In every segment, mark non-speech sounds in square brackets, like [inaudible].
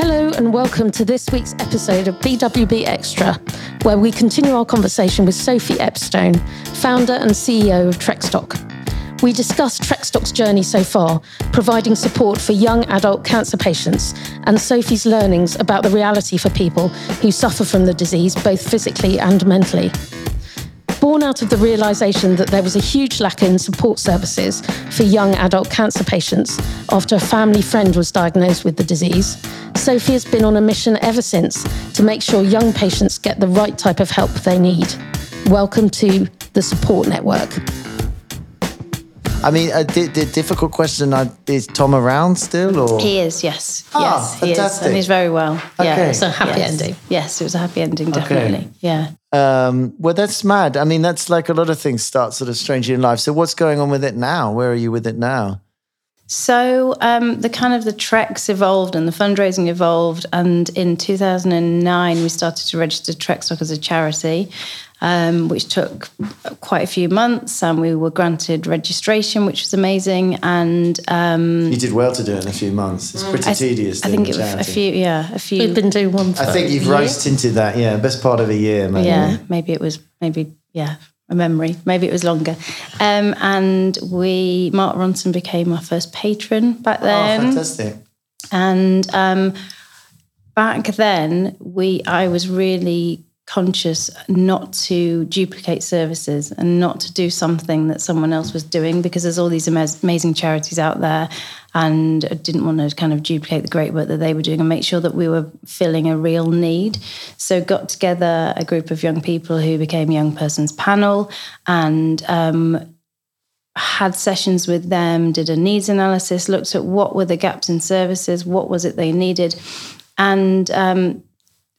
Hello, and welcome to this week's episode of BWB Extra, where we continue our conversation with Sophie Epstone, founder and CEO of Trekstock. We discuss Trekstock's journey so far, providing support for young adult cancer patients, and Sophie's learnings about the reality for people who suffer from the disease, both physically and mentally born out of the realization that there was a huge lack in support services for young adult cancer patients after a family friend was diagnosed with the disease, Sophie has been on a mission ever since to make sure young patients get the right type of help they need. Welcome to the Support Network. I mean, a di- di- difficult question. Uh, is Tom around still, or He is, yes. Ah, yes, he is. And he's very well. Yeah. Okay. It's a happy yes. ending. Yes, it was a happy ending, definitely. Yeah. Um, well, that's mad. I mean, that's like a lot of things start sort of strangely in life. So, what's going on with it now? Where are you with it now? So um, the kind of the treks evolved and the fundraising evolved, and in 2009 we started to register Trekstock as a charity, um, which took quite a few months, and we were granted registration, which was amazing. And um, You did well to do it in a few months. It's pretty I, tedious. I think it was a few, yeah, a few. We've been doing one for I think you've a year. raced into that. Yeah, best part of a year, maybe. Yeah, maybe it was maybe yeah a memory. Maybe it was longer. Um, and we Mark Ronson became our first patron back then. Oh, fantastic. and um, back then we I was really conscious not to duplicate services and not to do something that someone else was doing because there's all these amazing charities out there and I didn't want to kind of duplicate the great work that they were doing and make sure that we were filling a real need. So got together a group of young people who became young persons panel and um, had sessions with them, did a needs analysis, looked at what were the gaps in services, what was it they needed, and um,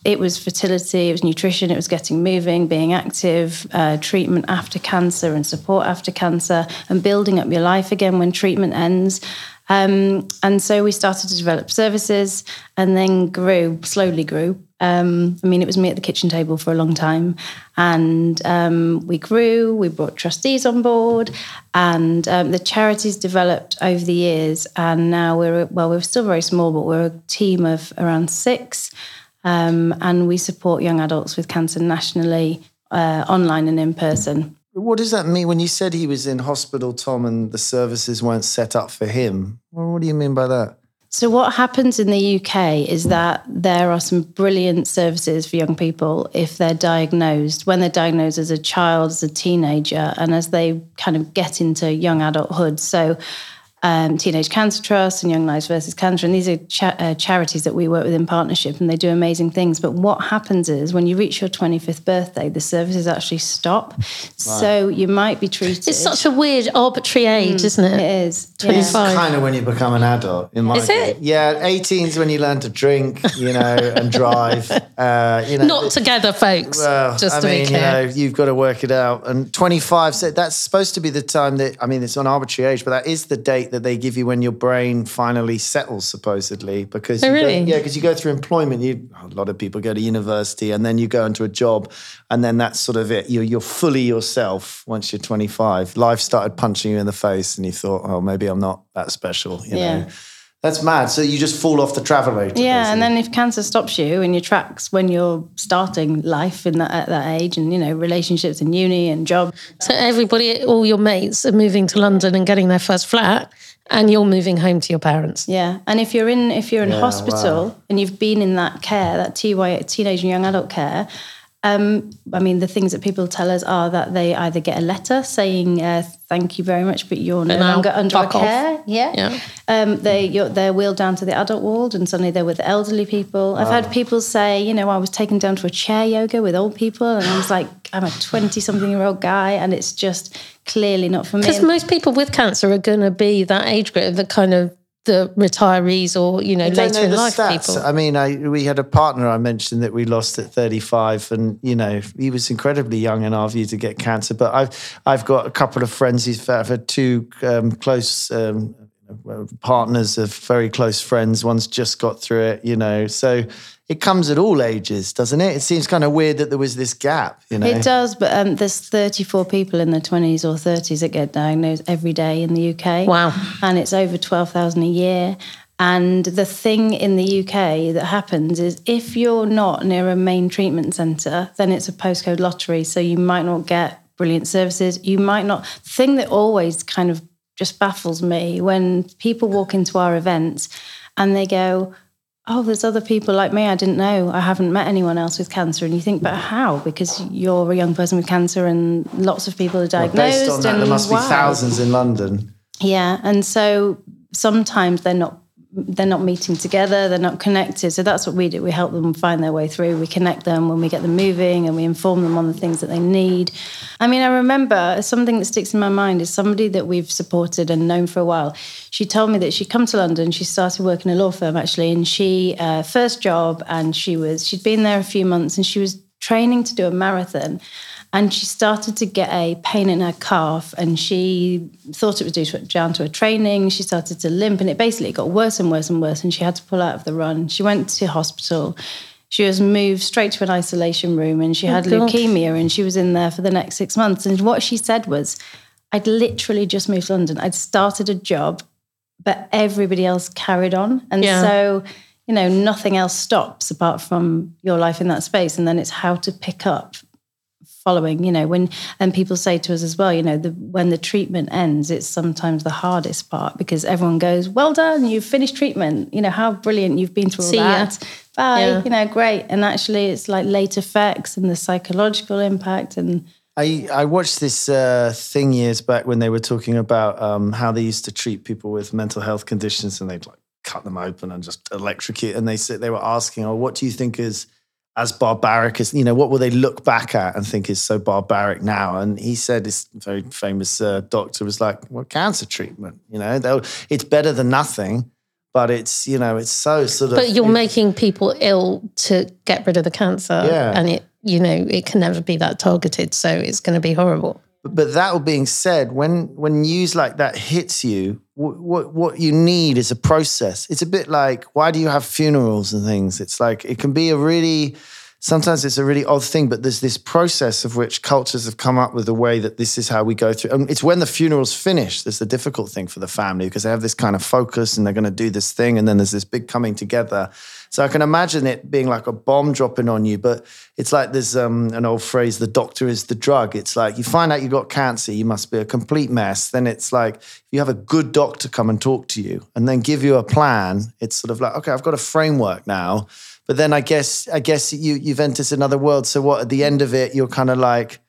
it was fertility, it was nutrition, it was getting moving, being active, uh, treatment after cancer and support after cancer, and building up your life again when treatment ends. Um, and so we started to develop services and then grew, slowly grew. Um, I mean, it was me at the kitchen table for a long time. And um, we grew, we brought trustees on board, and um, the charities developed over the years. And now we're, well, we're still very small, but we're a team of around six. Um, and we support young adults with cancer nationally, uh, online and in person. What does that mean when you said he was in hospital, Tom, and the services weren't set up for him? Well, what do you mean by that? So, what happens in the UK is that there are some brilliant services for young people if they're diagnosed, when they're diagnosed as a child, as a teenager, and as they kind of get into young adulthood. So, um, Teenage Cancer Trust and Young Lives versus Cancer, and these are cha- uh, charities that we work with in partnership, and they do amazing things. But what happens is when you reach your 25th birthday, the services actually stop. So you might be treated. It's such a weird, arbitrary age, isn't it? It is. yeah. 25. kind of when you become an adult. In my Is it? Yeah, 18 is when you learn to drink, you know, and [laughs] drive. Uh, you know, Not together, folks. Well, just I to mean, be you know, you've got to work it out. And 25, so that's supposed to be the time that, I mean, it's an arbitrary age, but that is the date that they give you when your brain finally settles, supposedly. Because Oh, you really? Go, yeah, because you go through employment. You, a lot of people go to university and then you go into a job, and then that's sort of it. You're, you're fully yourself once you're 25. Life started punching you in the face, and you thought, oh, maybe I'm not that special. You Yeah. know, that's mad. So you just fall off the travelator. Yeah, and then if cancer stops you in your tracks when you're starting life in that at that age, and you know relationships and uni and job, So everybody, all your mates are moving to London and getting their first flat, and you're moving home to your parents. yeah. And if you're in if you're in Yeah, hospital wow. and you've been in that care, that TY teenage and young adult care. Um, I mean, the things that people tell us are that they either get a letter saying uh, "Thank you very much, but you're no longer under our off. care." Yeah, Yeah. Um, they you're, they're wheeled down to the adult ward, and suddenly they're with elderly people. I've had people say, you know, I was taken down to a chair yoga with old people, and I was like, I'm a twenty-something-year-old guy, and it's just clearly not for me. Because most people with cancer are going to be that age group, the kind of the retirees or you know don't later know in life stats. people. I mean, I we had a partner I mentioned that we lost at 35, and you know he was incredibly young in our view to get cancer. But I've I've got a couple of friends who've had two um, close um, partners of very close friends. One's just got through it, you know. So it comes at all ages, doesn't it? It seems kind of weird that there was this gap, you know. It does, but um, there's 34 people in their 20s or 30s that get diagnosed every day in the UK. Wow. And it's over 12,000 a year. And the thing in the UK that happens is if you're not near a main treatment centre, then it's a postcode lottery. So you might not get brilliant services. You might not. The thing that always kind of just baffles me when people walk into our events and they go, oh, there's other people like me. I didn't know. I haven't met anyone else with cancer. And you think, but how? Because you're a young person with cancer and lots of people are diagnosed. Well, based on that, and there must wow. be thousands in London. Yeah. And so sometimes they're not they're not meeting together, they're not connected. So that's what we do. We help them find their way through. We connect them when we get them moving and we inform them on the things that they need. I mean, I remember something that sticks in my mind is somebody that we've supported and known for a while. She told me that she'd come to London, she started working in a law firm actually, and she, uh, first job, and she was, she'd been there a few months and she was training to do a marathon and she started to get a pain in her calf and she thought it was due to, down to her training. She started to limp and it basically got worse and worse and worse and she had to pull out of the run. She went to hospital. She was moved straight to an isolation room and she oh, had Oh, gosh. leukemia and she was in there for the next six months. And what she said was i'd literally just moved to london. I'd started a job but everybody else carried on. And Yeah. so you know nothing else stops apart from your life in that space and then it's how to pick up following you know when and people say to us as well you know the, when the treatment ends it's sometimes the hardest part because everyone goes well done you've finished treatment you know how brilliant you've been through all See ya. that bye Yeah. you know great and actually it's like late effects and the psychological impact and I, I watched this uh, thing years back when they were talking about um, how they used to treat people with mental health conditions and they'd like cut them open and just electrocute. And they said they were asking, "Oh, what do you think is as barbaric as you know? What will they look back at and think is so barbaric now?" And he said, "This very famous uh, doctor was like, well, cancer treatment. You know, they'll, it's better than nothing." But it's you know it's so sort of. But you're making people ill to get rid of the cancer. Yeah. And it, you know, it can never be that targeted. So it's going to be horrible. But, that being said, when when news like that hits you, what, what what you need is a process. It's a bit like why do you have funerals and things? It's like it can be a really sometimes it's a really odd thing, but there's this process of which cultures have come up with a way that this is how we go through. And it's when the funeral's finished, there's the difficult thing for the family because they have this kind of focus and they're going to do this thing, and then there's this big coming together. So I can imagine it being like a bomb dropping on you, but it's like there's um, an old phrase: "The doctor is the drug." It's like you find out you've got cancer, you must be a complete mess. Then it's like you have a good doctor come and talk to you, and then give you a plan. It's sort of like, okay, I've got a framework now. But then I guess I guess you you've entered another world. So what at the end of it, you're kind of like,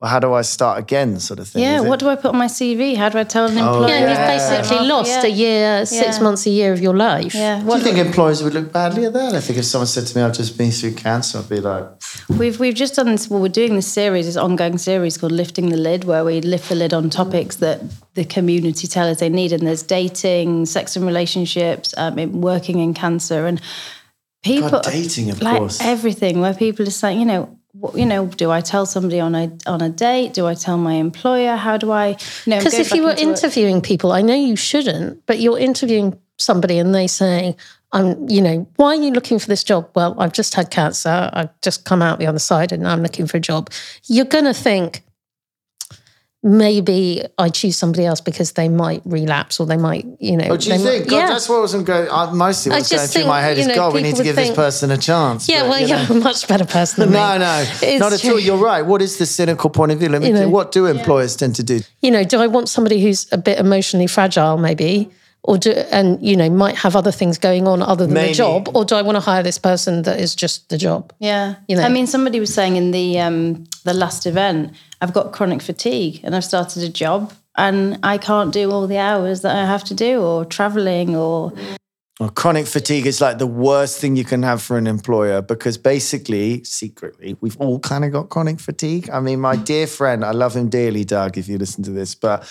well, how do I start again, sort of thing. yeah what do i put on my cv how do i tell an Oh, employer Yeah, Yeah. you've basically lost Yeah. a year, six Yeah. months, a year of your life. yeah Do you think employers would look badly at that? I think if someone said to me, "I've just been through cancer," I'd be like, We've we've just done this. Well, we're doing this series, this ongoing series called "Lifting the Lid," where we lift the lid on topics that the community tell us they need. And there's dating, sex and relationships, um, working in cancer, and people God, dating, of like course. everything. Where people are saying, you know. What- You know, do I tell somebody on a on a date? Do I tell my employer? How do I? You know, Because if you were back into work? interviewing people, I know you shouldn't, but you're interviewing somebody and they say, I'm, you know, why are you looking for this job? Well, I've just had cancer. I've just come out the other side and I'm looking for a job. You're going to think, maybe I choose somebody else because they might relapse or they might, you know. Oh, do you think? Might, God, yeah. that's what wasn't going. Uh, mostly, I what's going just through my head is, you know, God, we need to would give this person a chance. yeah, But, well, you know. you're a much better person than me. No, no, It's not at all. You're right. What is the cynical point of view? Let me. You know. what do employers tend to do? you know, do I want somebody who's a bit emotionally fragile, maybe, or do and you know might have other things going on other than Maybe. the job, or do I want to hire this person that is just the job? Yeah, You know. I mean, somebody was saying in the um, the last event, I've got chronic fatigue, and I've started a job, and I can't do all the hours that I have to do, or traveling, or Well, chronic fatigue is like the worst thing you can have for an employer because basically, secretly, we've all kind of got chronic fatigue. I mean, my dear friend, I love him dearly, Doug, if you listen to this, but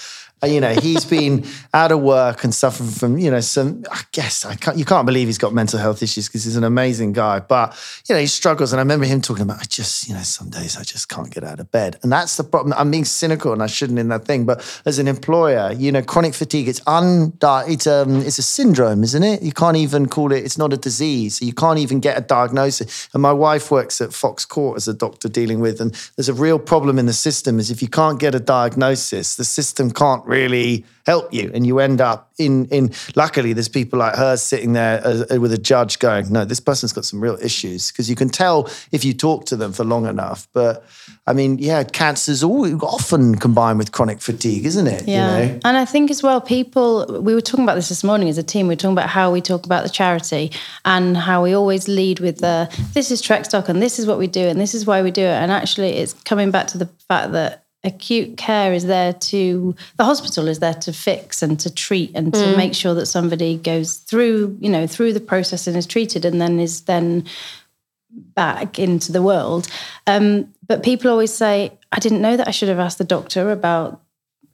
you know, he's been out of work and suffering from, you know, some, I guess, I can't, you can't believe he's got mental health issues because he's an amazing guy. But, you know, he struggles. And I remember him talking about, I just, you know, some days I just can't get out of bed. And that's the problem. I'm being cynical and I shouldn't in that thing. But as an employer, you know, chronic fatigue, it's, undi- it's, um, it's a syndrome, isn't it? You can't even call it, it's not a disease. You can't even get a diagnosis. And my wife works at Fox Court as a doctor dealing with, and there's a real problem in the system is if you can't get a diagnosis, the system can't really help you, and you end up in in. Luckily, there's people like her sitting there uh, with a judge going, "No, this person's got some real issues," because you can tell if you talk to them for long enough. But I mean, yeah, cancer's all often combined with chronic fatigue, isn't it? Yeah, You know? and I think as well, people. We were talking about this this morning as a team. We were talking about how we talk about the charity and how we always lead with the "This is Trekstock and this is what we do and this is why we do it." And actually, it's coming back to the fact that acute care is there to the hospital is there to fix and to treat and to make sure that somebody goes through you know through the process and is treated and then is then back into the world. Um, but people always say i didn't know that i should have asked the doctor about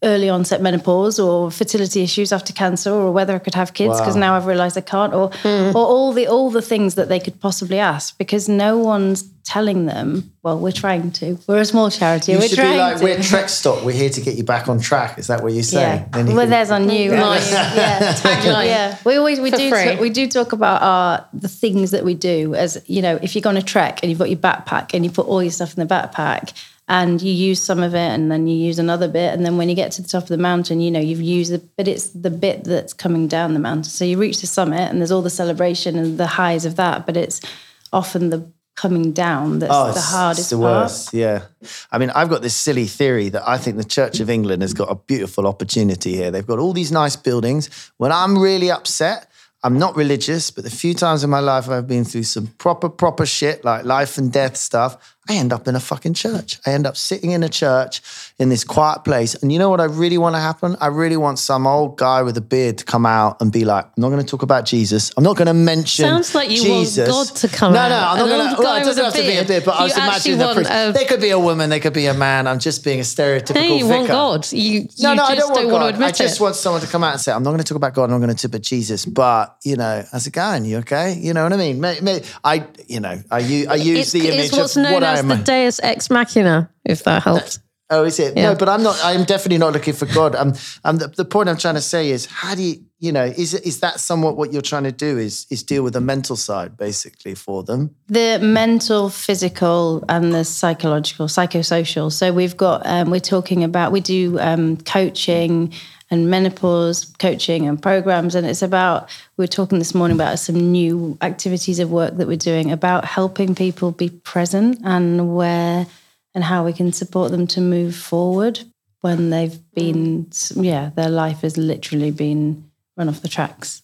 early onset menopause or fertility issues after cancer or whether i could have kids because Wow. now i've realized i can't or hmm. or all the all the things that they could possibly ask because no one's telling them well we're trying to we're a small charity You we're should trying be like, to we're Trek Stock. We're here to get you back on track. Is that what you say? yeah, Then you well, can- there's on you. Nice. yeah, Tagline. yeah. We always we For do talk, we do talk about our the things that we do as you know. If you're going to trek and you've got your backpack and you put all your stuff in the backpack and you use some of it and then you use another bit and then when you get to the top of the mountain, you know you've used the but it's the bit that's coming down the mountain. So you reach the summit and there's all the celebration and the highs of that, but it's often the coming down that's Oh, the hardest it's the part. worst. Yeah. I mean, I've got this silly theory that I think the Church of England has got a beautiful opportunity here. They've got all these nice buildings. When I'm really upset, I'm not religious, but the few times in my life I've been through some proper, proper shit, like life and death stuff, I end up in a fucking church. I end up sitting in a church in this quiet place. And you know what I really want to happen? I really want some old guy with a beard to come out and be like, I'm not going to talk about Jesus. I'm not going to mention Sounds like you Jesus. want God to come no, out. No, no, I'm not going to. Well, it doesn't have to be a beard. but I You was imagining the priest. a- They could be a woman, they could be a man. I'm just being a stereotypical Hey, you want. God. You, you No, no, just I don't want want God. to admit I just it. want someone to come out and say, "I'm not going to talk about God. I'm not going to talk about Jesus." But you know, how's it going? You okay? You know what I mean? May- may- I, you know, I use, I the image of what I as am. the Deus Ex Machina, if that helps. Oh, is it? Yeah. No, but I'm not. I'm definitely not looking for God. Um, um, the, the point I'm trying to say is, how do you, you know, is is that somewhat what you're trying to do? Is is deal with the mental side basically for them? the mental, physical, and the psychological, psychosocial. So we've got um, we're talking about we do um, coaching and menopause coaching and programs, and it's about we were talking this morning about some new activities of work that we're doing about helping people be present and where and how we can support them to move forward when they've been yeah their life has literally been run off the tracks.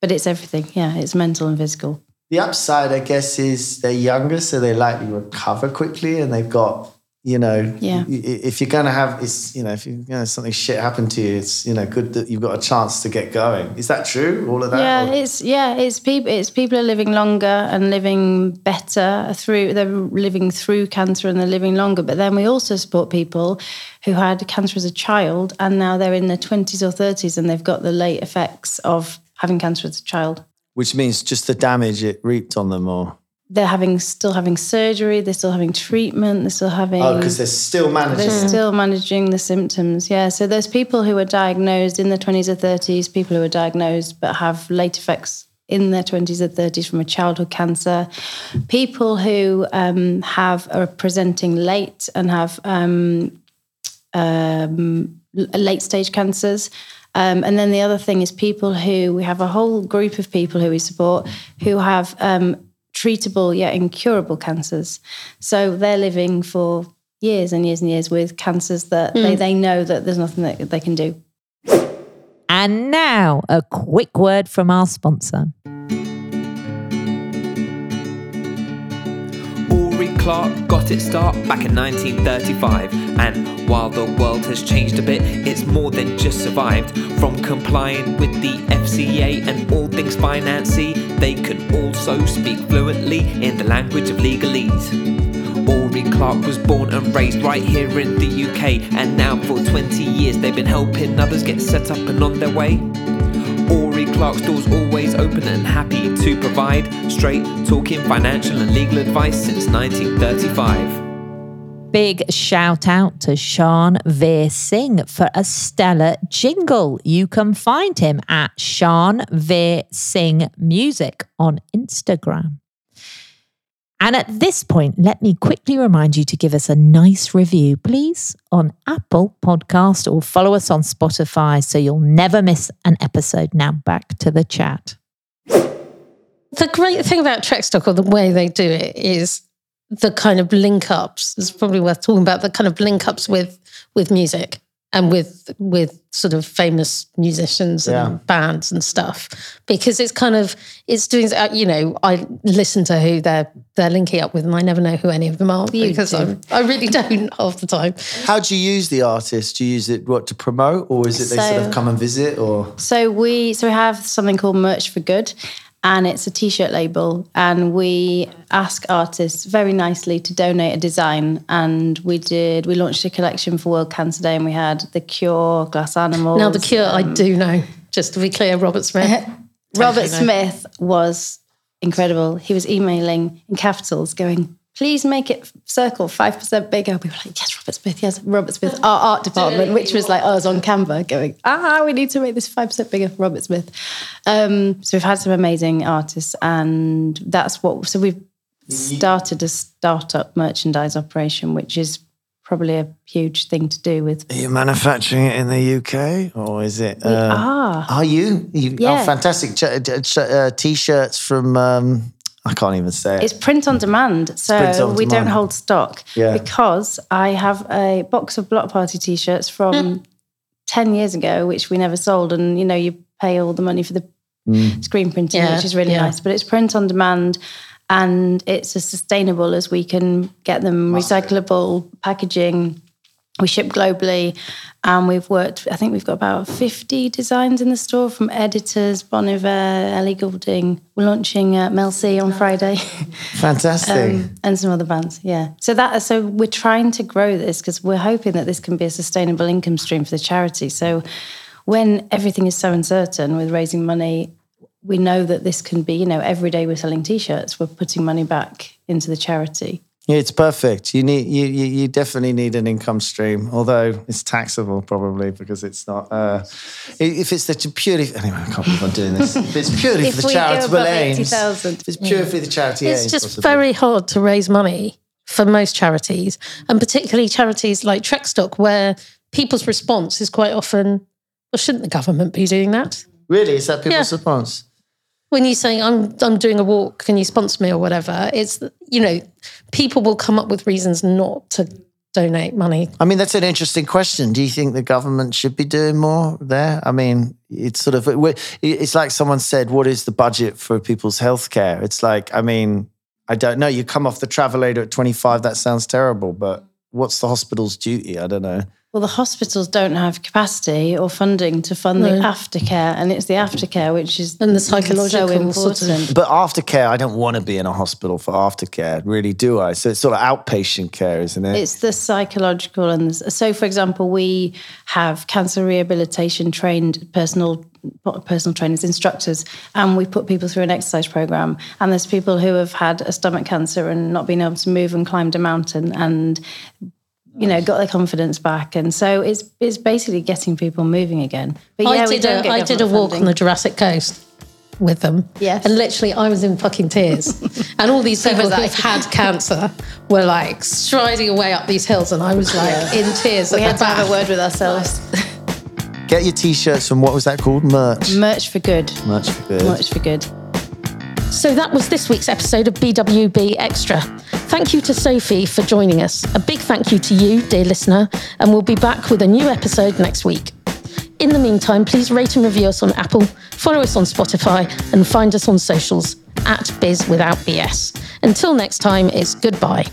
But it's everything, yeah. It's mental and physical. The upside, I guess, is they're younger, so they likely recover quickly, and they've got, you know, Yeah. If you're going to have, it's you know, if you, you know something shit happened to you, it's you know good that you've got a chance to get going. Is that true? All of that? Yeah, Or- it's yeah, it's people. It's people are living longer and living better through. They're living through cancer and they're living longer. But then we also support people who had cancer as a child and now they're in their twenties or thirties and they've got the late effects of having cancer as a child. which means just the damage it reaped on them, or They're having still having surgery. They're still having treatment. They're still having. oh, because they're still managing. They're still managing the symptoms. Yeah. So there's people who are diagnosed in their 20s or 30s, people who are diagnosed but have late effects in their 20s or 30s from a childhood cancer, people who um, have are presenting late and have um, um, late stage cancers. Um, and then the other thing is people who we have a whole group of people who we support who have um, treatable yet incurable cancers. So they're living for years and years and years with cancers that they, hmm. they know that there's nothing that they can do. And now, a quick word from our sponsor. Clark got its start back in 1935, and while the world has changed a bit, it's more than just survived. From complying with the FCA and all things financy, they can also speak fluently in the language of legalese. Uri Clark was born and raised right here in the UK, and now for 20 years they've been helping others get set up and on their way. Clark's doors always open and happy to provide straight talking financial and legal advice since 1935. Big shout out to Sean Veer Singh for a stellar jingle. You can find him at Sean Veer Singh Music on Instagram. And at this point, let me quickly remind you to give us a nice review, please, on Apple Podcast or follow us on Spotify so you'll never miss an episode. Now back to the chat. The great thing about Trekstock or the way they do it is the kind of link ups. It's probably worth talking about the kind of link ups with with music and with with sort of famous musicians and Yeah. bands and stuff because it's kind of it's doing uh, you know I listen to who they're they're linking up with and I never know who any of them are You because do. I'm, I really [laughs] don't half the time. How do you use the artist? Do you use it what to promote, or is it they sort of come and visit, or So we so we have something called Merch for Good, and it's a t-shirt label, and we ask artists very nicely to donate a design, and we did we launched a collection for World Cancer Day, and we had the Cure, Glass Animals. Now the Cure I um, do know just to be clear Robert Smith. Robert. Smith was incredible. He was emailing in capitals, going, "Please make it circle five percent bigger." We were like, "Yes, Robert Smith. Yes, Robert Smith." Our art department, which was like us on Canva, going, "Ah, we need to make this five percent bigger for Robert Smith." Um, so we've had some amazing artists, and that's what. So we've started a startup merchandise operation, which is probably a huge thing to do with. are you manufacturing it in the UK, or is it? We uh, are. Are you? you Yeah. Oh, fantastic! Ch- uh, ch- uh, t-shirts from. Um, I can't even say it. It's print on demand, so on we don't hold stock. Yeah. Because I have a box of block party t-shirts from ten years ago, which we never sold, and you know you pay all the money for the Mm. screen printing, Yeah, which is really yeah. nice. But it's print on demand, and it's as sustainable as we can get them. Recyclable packaging. We ship globally, and we've worked. I think we've got about fifty designs in the store from editors, Bon Iver, Ellie Goulding. We're launching uh, Mel C on Friday. [laughs] Fantastic. Um, and some other bands, yeah. So that so we're trying to grow this because we're hoping that this can be a sustainable income stream for the charity. So when everything is so uncertain with raising money, we know that this can be, you know, every day we're selling t-shirts, we're putting money back into the charity. Yeah, it's perfect. You need you, you you definitely need an income stream, although it's taxable probably because it's not. Uh, if it's the purely anyway, I can't believe I'm doing this. If it's purely If for the charitable aims, 80,000. if it's purely for the charity It's aims, just possibly. very hard to raise money for most charities, and particularly charities like Trekstock, where people's response is quite often, well, shouldn't the government be doing that? really is that people's Yeah. response. When you say, I'm, I'm doing a walk, can you sponsor me or whatever? It's, you know, people will come up with reasons not to donate money. I mean, that's an interesting question. Do you think the government should be doing more there? I mean, it's sort of it's like someone said, "What is the budget for people's healthcare?" It's like, I mean, I don't know. You come off the travelator at 25. That sounds terrible, but what's the hospital's duty? I don't know. Well, the hospitals don't have capacity or funding to fund the aftercare, and it's the aftercare which is And the so psychological important. sort of- But aftercare, I don't want to be in a hospital for aftercare, really, do I? So it's sort of outpatient care, isn't it? It's the psychological and so. For example, we have cancer rehabilitation trained personal personal trainers, instructors, and we put people through an exercise program. And there's people who have had a stomach cancer and not been able to move and climbed a mountain, and you know got their confidence back. And so it's it's basically getting people moving again. But yeah, I we did, don't a, I did a government walk on the Jurassic Coast with them. Yes. And literally, I was in fucking tears. [laughs] and all these people was I. who've had cancer were like striding away up these hills, and I was like in tears. We had the to have a word with ourselves. Get your t-shirts from what was that called? Merch. Merch for good. Merch for good. Merch for good. So that was this week's episode of BWB Extra. Thank you to Sophie for joining us. A big thank you to you, dear listener, and we'll be back with a new episode next week. In the meantime, please rate and review us on Apple, follow us on Spotify, and find us on socials at Biz Without BS. Until next time, it's goodbye.